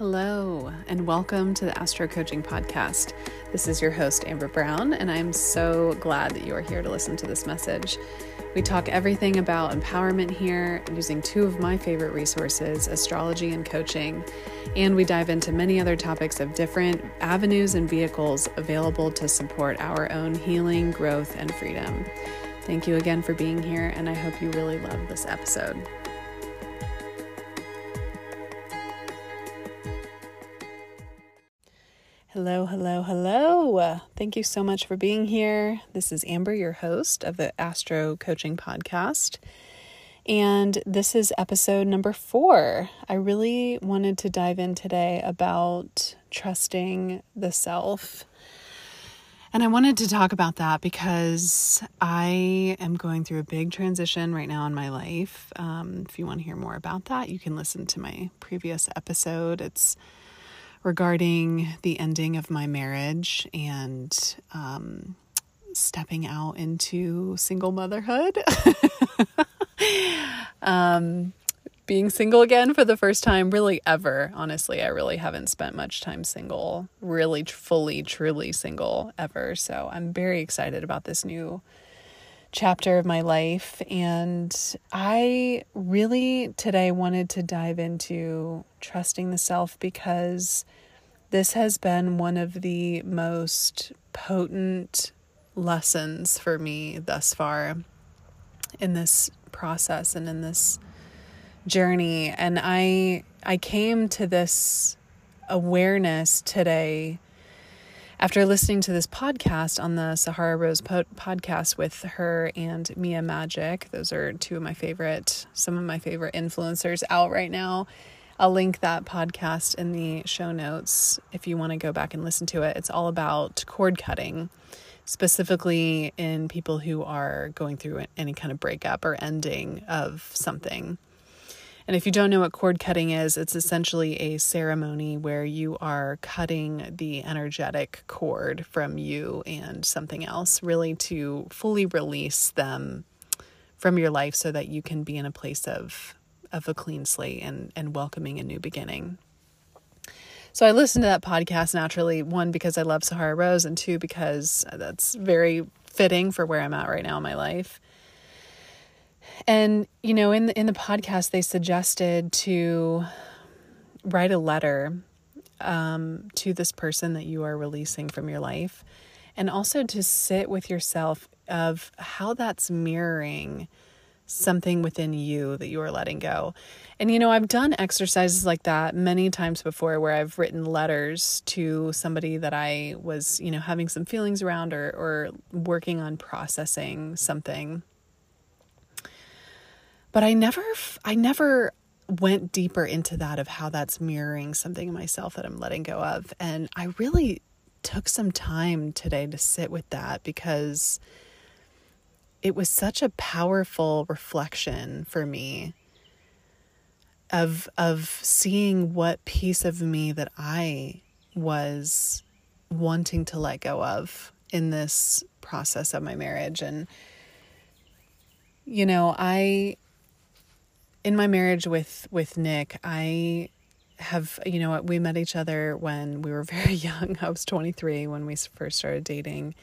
Hello, and welcome to the Astro Coaching Podcast. This is your host, Amber Brown, and I'm so glad that you are here to listen to this message. We talk everything about empowerment here using two of my favorite resources, astrology and coaching, and we dive into many other topics of different avenues and vehicles available to support our own healing, growth, and freedom. Thank you again for being here, and I hope you really love this episode. Hello, hello, hello. Thank you so much for being here. This is Amber, your host of the Astro Coaching Podcast. And this is episode number four. I really wanted to dive in today about trusting the self. And I wanted to talk about that because I am going through a big transition right now in my life. Um, if you want to hear more about that, you can listen to my previous episode. It's regarding the ending of my marriage and um, stepping out into single motherhood. um, being single again for the first time, really ever. Honestly, I really haven't spent much time single, really fully, truly single ever. So I'm very excited about this new chapter of my life. And I really today wanted to dive into trusting the self because this has been one of the most potent lessons for me thus far in this process and in this journey and i i came to this awareness today after listening to this podcast on the Sahara Rose po- podcast with her and Mia Magik, those are two of my favorite, some of my favorite influencers out right now. I'll link that podcast in the show notes if you want to go back and listen to it. It's all about cord cutting, specifically in people who are going through any kind of breakup or ending of something. And if you don't know what cord cutting is, it's essentially a ceremony where you are cutting the energetic cord from you and something else, really to fully release them from your life so that you can be in a place of of a clean slate and and welcoming a new beginning. So I listened to that podcast naturally, one because I love Sahara Rose and two because that's very fitting for where I'm at right now in my life. And you know, in the, in the podcast, they suggested to write a letter um, to this person that you are releasing from your life, and also to sit with yourself of how that's mirroring something within you that you are letting go. And you know, I've done exercises like that many times before where I've written letters to somebody that I was, you know, having some feelings around or or working on processing something but I never I never went deeper into that of how that's mirroring something in myself that I'm letting go of. And I really took some time today to sit with that because it was such a powerful reflection for me of of seeing what piece of me that I was wanting to let go of in this process of my marriage and you know I in my marriage with with Nick, I have you know we met each other when we were very young. I was 23 when we first started dating.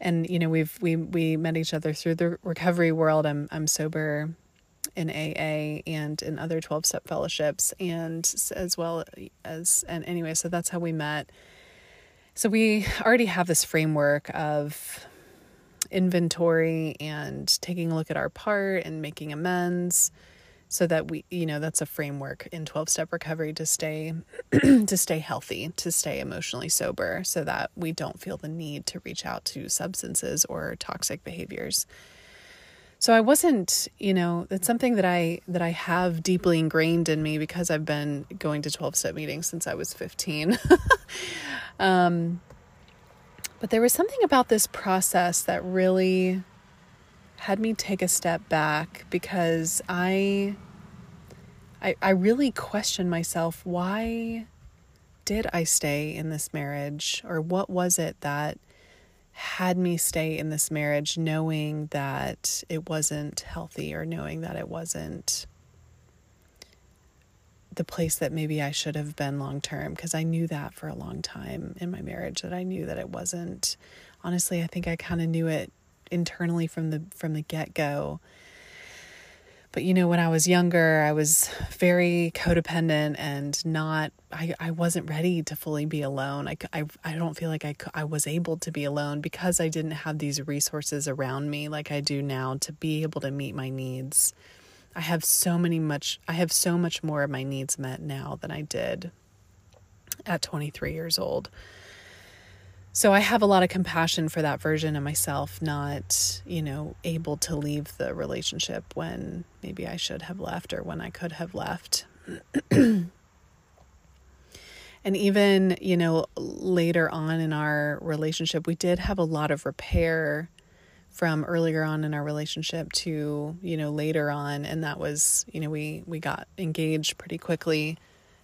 And you know, we've we we met each other through the recovery world. I'm I'm sober in AA and in other 12 step fellowships and as well as and anyway, so that's how we met. So we already have this framework of inventory and taking a look at our part and making amends so that we you know that's a framework in 12 step recovery to stay to stay healthy to stay emotionally sober so that we don't feel the need to reach out to substances or toxic behaviors. So i wasn't you know it's something that i that i have deeply ingrained in me because i've been going to 12 step meetings since i was 15 um but there was something about this process that really had me take a step back because I I I really questioned myself why did I stay in this marriage? Or what was it that had me stay in this marriage knowing that it wasn't healthy or knowing that it wasn't the place that maybe I should have been long term because I knew that for a long time in my marriage that I knew that it wasn't honestly I think I kind of knew it internally from the from the get-go. But you know when I was younger I was very codependent and not I, I wasn't ready to fully be alone. I, I, I don't feel like I, I was able to be alone because I didn't have these resources around me like I do now to be able to meet my needs I have so many much I have so much more of my needs met now than I did at 23 years old. So I have a lot of compassion for that version of myself not, you know, able to leave the relationship when maybe I should have left or when I could have left. and even, you know, later on in our relationship, we did have a lot of repair from earlier on in our relationship to you know later on. And that was you know we we got engaged pretty quickly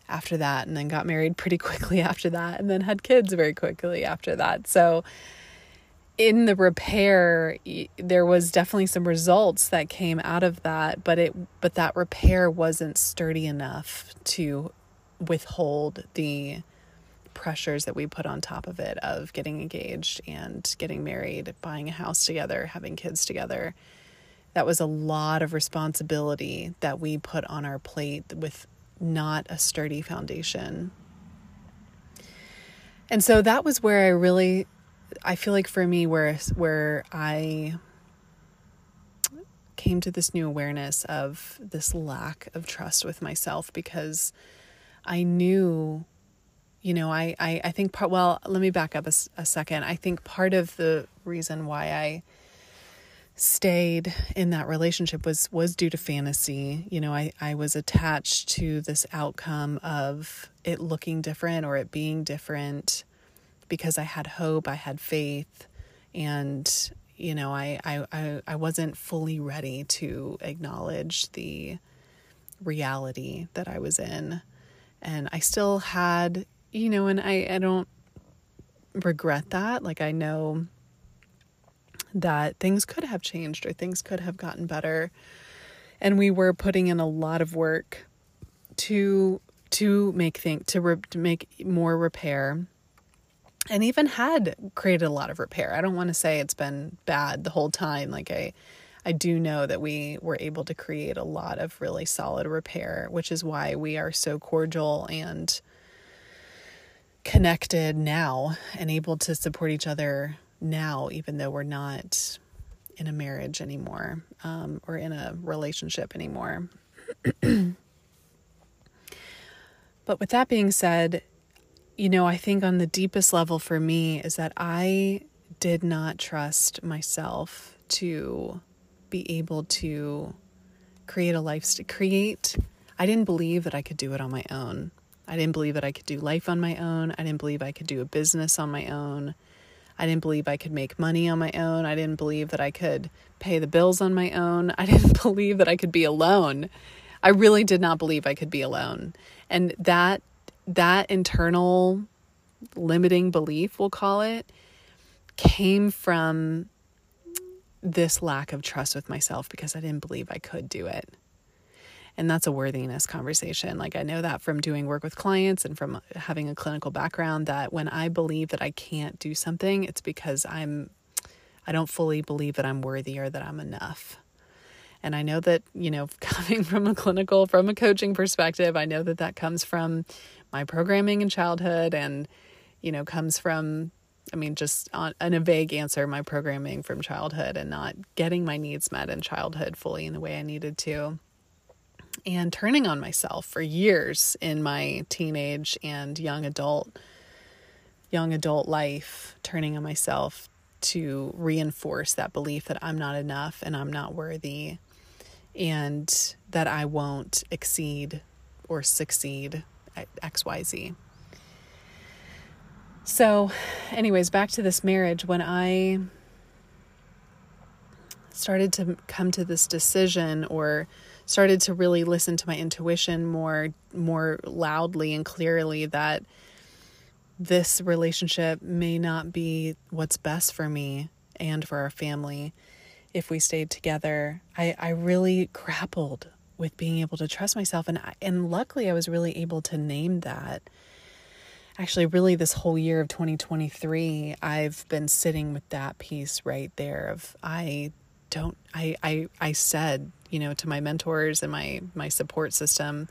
after that and then got married pretty quickly after that and then had kids very quickly after that. So in the repair there was definitely some results that came out of that but it but that repair wasn't sturdy enough to withhold the pressures that we put on top of it of getting engaged and getting married, buying a house together, having kids together. That was a lot of responsibility that we put on our plate with not a sturdy foundation. And so that was where I really I feel like for me where where I came to this new awareness of this lack of trust with myself because I knew you know, I, I, I think part, well, let me back up a, a second. I think part of the reason why I stayed in that relationship was, was due to fantasy. You know, I, I was attached to this outcome of it looking different or it being different because I had hope, I had faith, and, you know, I, I, I, I wasn't fully ready to acknowledge the reality that I was in. And I still had you know, and I, I don't regret that. Like, I know that things could have changed or things could have gotten better. And we were putting in a lot of work to to make think to, re, to make more repair and even had created a lot of repair. I don't want to say it's been bad the whole time. Like I I do know that we were able to create a lot of really solid repair, which is why we are so cordial and connected now and able to support each other now, even though we're not in a marriage anymore um, or in a relationship anymore. but with that being said, you know, I think on the deepest level for me is that I did not trust myself to be able to create a life, to create. I didn't believe that I could do it on my own. I didn't believe that I could do life on my own. I didn't believe I could do a business on my own. I didn't believe I could make money on my own. I didn't believe that I could pay the bills on my own. I didn't believe that I could be alone. I really did not believe I could be alone. And that that internal limiting belief, we'll call it, came from this lack of trust with myself because I didn't believe I could do it. And that's a worthiness conversation. Like I know that from doing work with clients and from having a clinical background that when I believe that I can't do something, it's because I'm I don't fully believe that I'm worthy or that I'm enough. And I know that, you know, coming from a clinical, from a coaching perspective, I know that that comes from my programming in childhood and, you know, comes from, I mean, just on, in a vague answer, my programming from childhood and not getting my needs met in childhood fully in the way I needed to and turning on myself for years in my teenage and young adult young adult life turning on myself to reinforce that belief that I'm not enough and I'm not worthy and that I won't exceed or succeed at XYZ. So, anyways, back to this marriage when I started to come to this decision or started to really listen to my intuition more more loudly and clearly that this relationship may not be what's best for me and for our family if we stayed together. I, I really grappled with being able to trust myself and and luckily I was really able to name that actually really this whole year of 2023 I've been sitting with that piece right there of I don't I I I said, you know, to my mentors and my my support system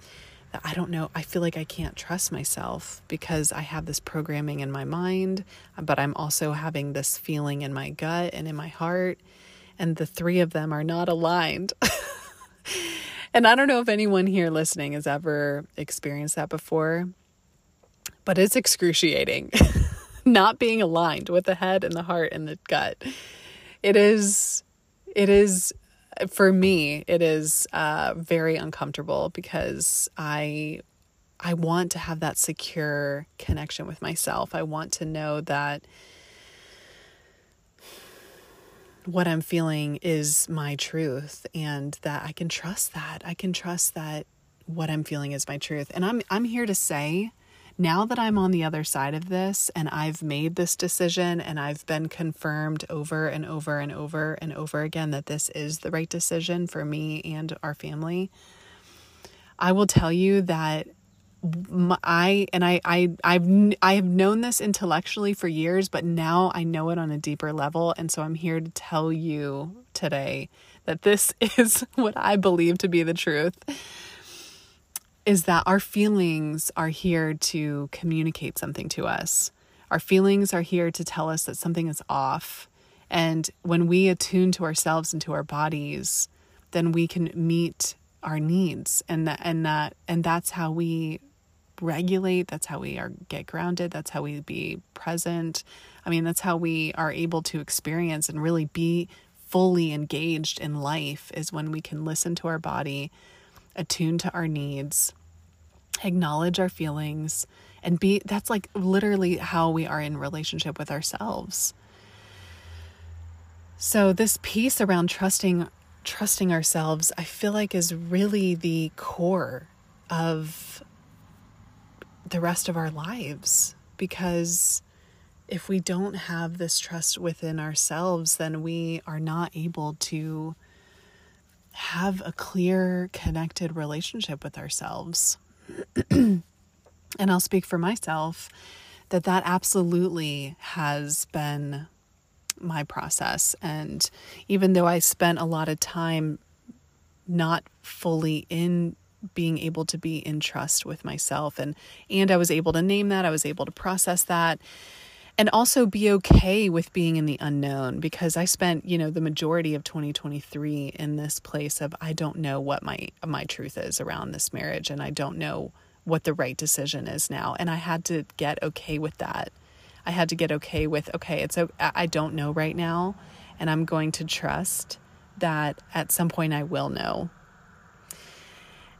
that I don't know, I feel like I can't trust myself because I have this programming in my mind, but I'm also having this feeling in my gut and in my heart and the three of them are not aligned. and I don't know if anyone here listening has ever experienced that before, but it's excruciating not being aligned with the head and the heart and the gut. It is, it is, for me, it is uh, very uncomfortable because I, I want to have that secure connection with myself. I want to know that what I'm feeling is my truth and that I can trust that. I can trust that what I'm feeling is my truth. And I'm I'm here to say now that I'm on the other side of this and I've made this decision and I've been confirmed over and over and over and over again that this is the right decision for me and our family, I will tell you that I and I I I've I have known this intellectually for years, but now I know it on a deeper level, and so I'm here to tell you today that this is what I believe to be the truth is that our feelings are here to communicate something to us. Our feelings are here to tell us that something is off. And when we attune to ourselves and to our bodies, then we can meet our needs and that and that and that's how we regulate that's how we are get grounded that's how we be present i mean that's how we are able to experience and really be fully engaged in life is when we can listen to our body attune to our needs acknowledge our feelings and be that's like literally how we are in relationship with ourselves. So this piece around trusting trusting ourselves i feel like is really the core of the rest of our lives. Because if we don't have this trust within ourselves then we are not able to have a clear connected relationship with ourselves and I'll speak for myself that that absolutely has been my process. And even though I spent a lot of time not fully in being able to be in trust with myself and and I was able to name that, I was able to process that and also be okay with being in the unknown because I spent, you know, the majority of 2023 in this place of I don't know what my my truth is around this marriage and I don't know what the right decision is now and I had to get okay with that. I had to get okay with okay, it's I don't know right now and I'm going to trust that at some point I will know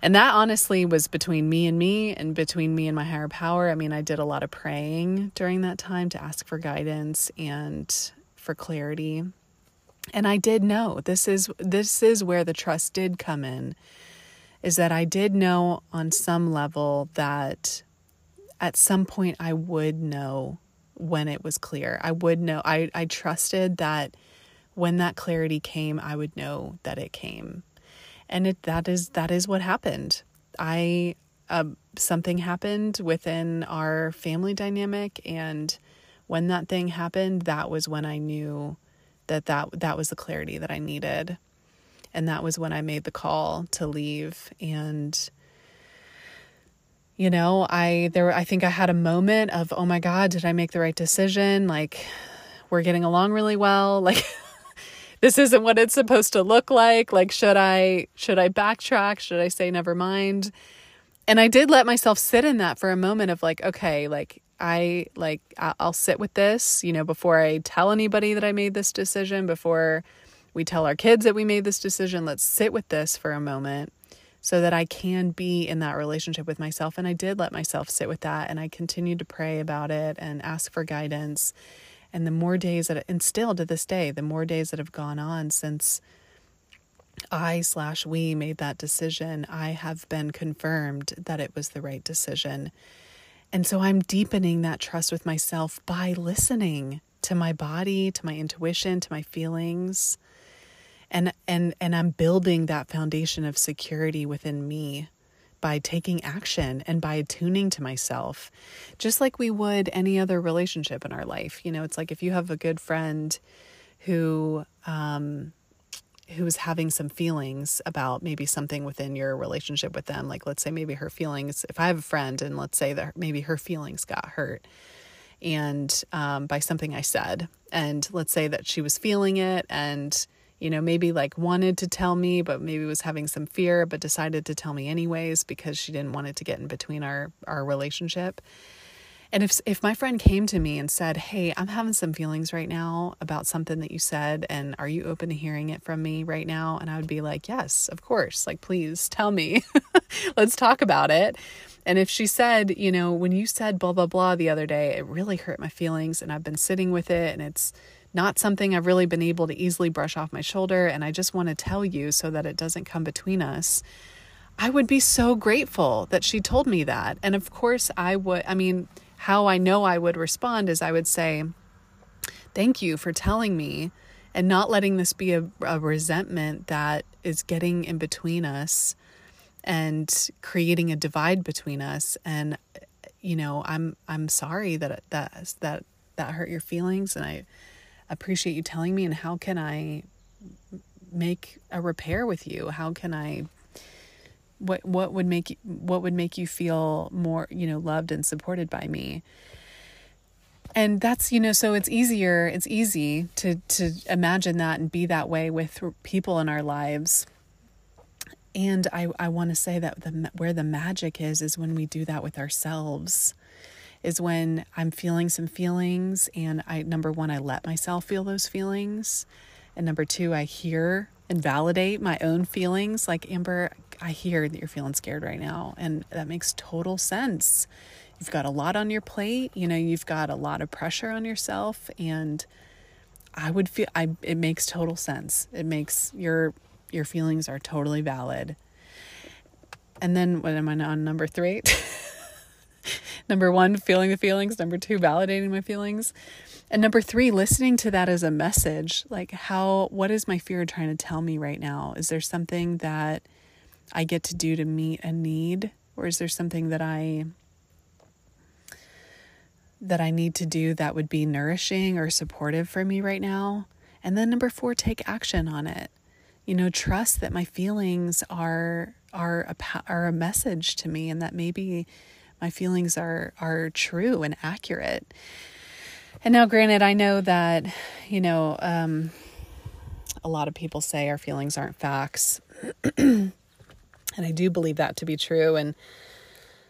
and that honestly was between me and me and between me and my higher power. I mean, I did a lot of praying during that time to ask for guidance and for clarity. And I did know this is this is where the trust did come in is that I did know on some level that at some point I would know when it was clear. I would know I I trusted that when that clarity came, I would know that it came and it that is that is what happened. I uh, something happened within our family dynamic, and when that thing happened, that was when I knew that that that was the clarity that I needed, and that was when I made the call to leave. And you know i there i think i had a moment of oh my god did i make the right decision? Like we're getting along really well. Like this isn't what it's supposed to look like. Like, should I, should I backtrack? Should I say never mind? And I did let myself sit in that for a moment of like, okay, like, I like, I'll sit with this, you know, before I tell anybody that I made this decision, before we tell our kids that we made this decision, let's sit with this for a moment so that I can be in that relationship with myself. And I did let myself sit with that. And I continued to pray about it and ask for guidance. And the more days that, and still to this day, the more days that have gone on since I slash we made that decision, I have been confirmed that it was the right decision. And so I'm deepening that trust with myself by listening to my body, to my intuition, to my feelings, and and and I'm building that foundation of security within me by taking action and by tuning to myself just like we would any other relationship in our life. You know it's like if you have a good friend who um who's having some feelings about maybe something within your relationship with them like let's say maybe her feelings if i have a friend and let's say that maybe her feelings got hurt and um, by something i said and let's say that she was feeling it and you know, maybe like wanted to tell me, but maybe was having some fear, but decided to tell me anyways because she didn't want it to get in between our, our relationship. And if if my friend came to me and said, "Hey, I'm having some feelings right now about something that you said, and are you open to hearing it from me right now?" and I would be like, "Yes, of course. Like, please tell me. Let's talk about it." And if she said, "You know, when you said blah blah blah the other day, it really hurt my feelings, and I've been sitting with it, and it's not something I've really been able to easily brush off my shoulder, and I just want to tell you so that it doesn't come between us. I would be so grateful that she told me that. And of course, I would, I mean, how I know I would respond is I would say, Thank you for telling me and not letting this be a, a resentment that is getting in between us and creating a divide between us and you know i'm i'm sorry that that that that hurt your feelings and i appreciate you telling me and how can I make a repair with you? How can I what what would make you, what would make you feel more, you know, loved and supported by me? And that's, you know, so it's easier, it's easy to to imagine that and be that way with people in our lives. And I I want to say that the where the magic is is when we do that with ourselves is when I'm feeling some feelings and I number 1 I let myself feel those feelings and number 2 I hear and validate my own feelings like Amber I hear that you're feeling scared right now and that makes total sense. You've got a lot on your plate, you know, you've got a lot of pressure on yourself and I would feel I it makes total sense. It makes your your feelings are totally valid. And then what am I on number 3? number one, feeling the feelings. Number two, validating my feelings. And number three, listening to that as a message. Like, how, what is my fear trying to tell me right now? Is there something that I get to do to meet a need? Or is there something that I, that I need to do that would be nourishing or supportive for me right now? And then number four, take action on it. You know, trust that my feelings are are a are a message to me, and that maybe my feelings are are true and accurate. And now, granted, I know that you know um, a lot of people say our feelings aren't facts, and I do believe that to be true. And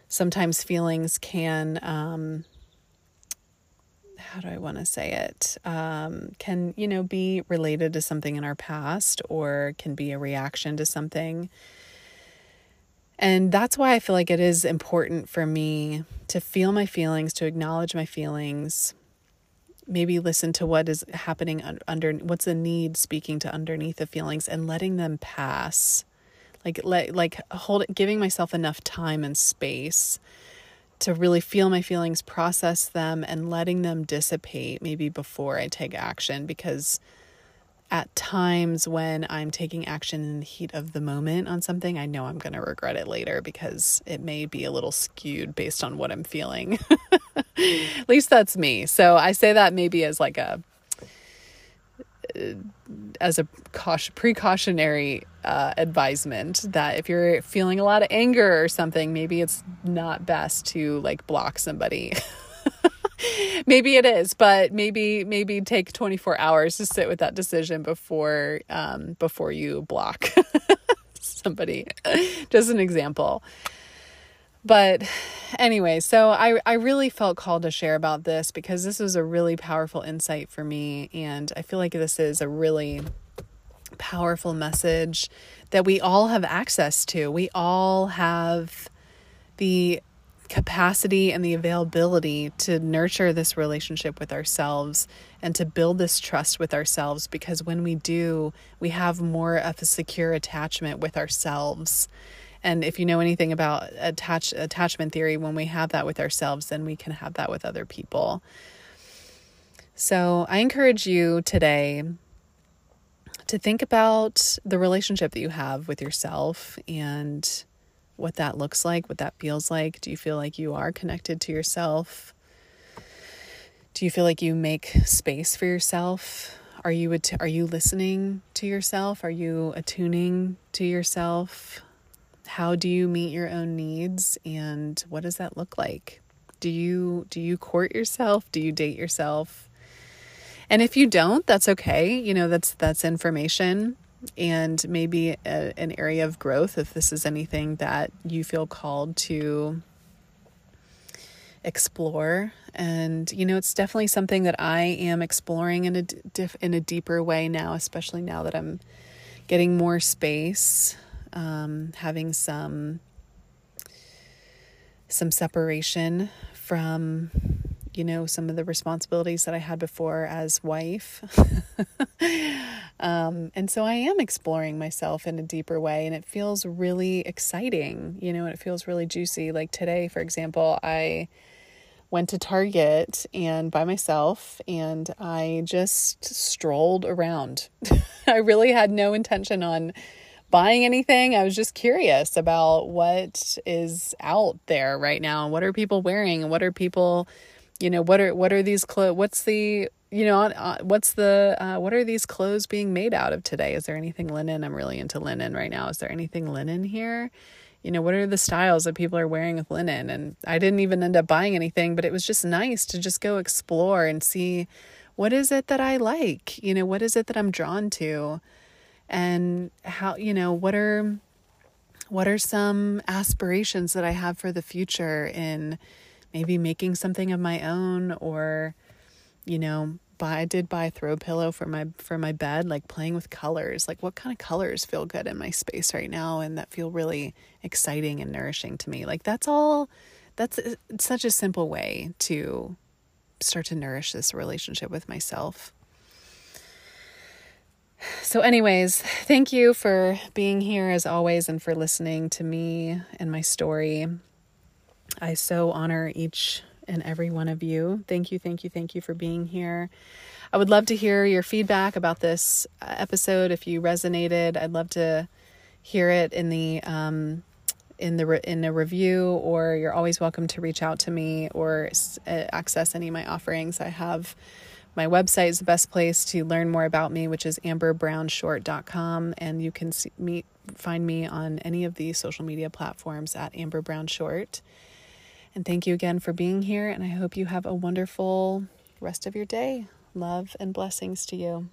sometimes feelings can um, how do I want to say it? Um, can, you know, be related to something in our past or can be a reaction to something. And that's why I feel like it is important for me to feel my feelings, to acknowledge my feelings, maybe listen to what is happening under what's the need speaking to underneath the feelings and letting them pass. Like let like hold giving myself enough time and space to really feel my feelings, process them and letting them dissipate maybe before I take action because at times when I'm taking action in the heat of the moment on something, I know I'm going to regret it later because it may be a little skewed based on what I'm feeling. at least that's me. So I say that maybe as like a uh, as a caution, precautionary uh, advisement that if you're feeling a lot of anger or something, maybe it's not best to like block somebody. maybe it is, but maybe maybe take 24 hours to sit with that decision before um, before you block somebody. Just an example. But anyway, so I I really felt called to share about this because this was a really powerful insight for me and I feel like this is a really powerful message that we all have access to. We all have the capacity and the availability to nurture this relationship with ourselves and to build this trust with ourselves because when we do, we have more of a secure attachment with ourselves. And if you know anything about attach attachment theory, when we have that with ourselves, then we can have that with other people. So I encourage you today to think about the relationship that you have with yourself and what that looks like, what that feels like. Do you feel like you are connected to yourself? Do you feel like you make space for yourself? Are you att- are you listening to yourself? Are you attuning to yourself? How do you meet your own needs and what does that look like? Do you do you court yourself? Do you date yourself? And if you don't, that's okay. You know, that's that's information and maybe a, an area of growth if this is anything that you feel called to explore. And you know it's definitely something that I am exploring in a diff, in a deeper way now especially now that I'm getting more space um, having some some separation from you know some of the responsibilities that I had before as wife um, and so I am exploring myself in a deeper way and it feels really exciting you know and it feels really juicy like today for example I went to Target and by myself and I just strolled around. I really had no intention on buying anything. I was just curious about what is out there right now. What are people wearing? And what are people, you know, what are what are these clothes? What's the you know, uh, what's the uh, what are these clothes being made out of today? Is there anything linen? I'm really into linen right now. Is there anything linen here? you know, what are the styles that people are wearing with linen? And I didn't even end up buying anything, but it was just nice to just go explore and see what is it that I like? You know, what is it that I'm drawn to? And how, you know, what are what are some aspirations that I have for the future in maybe making something of my own or you know, buy I did buy a throw pillow for my for my bed, like playing with colors. Like what kind of colors feel good in my space right now and that feel really exciting and nourishing to me. Like that's all that's uh, such a simple way to start to nourish this relationship with myself. So, anyways, thank you for being here as always and for listening to me and my story. I so honor each and every one of you. Thank you, thank you, thank you for being here. I would love to hear your feedback about this uh, episode. If you resonated, I'd love to hear it in the um, in the re- in a review, or you're always welcome to reach out to me or uh, access any of my offerings. I have my website is the best place to learn more about me, which is amberbrownshort.com, and you can see, meet find me on any of the social media platforms at amberbrownshort. Short. And thank you again for being here. And I hope you have a wonderful rest of your day. Love and blessings to you.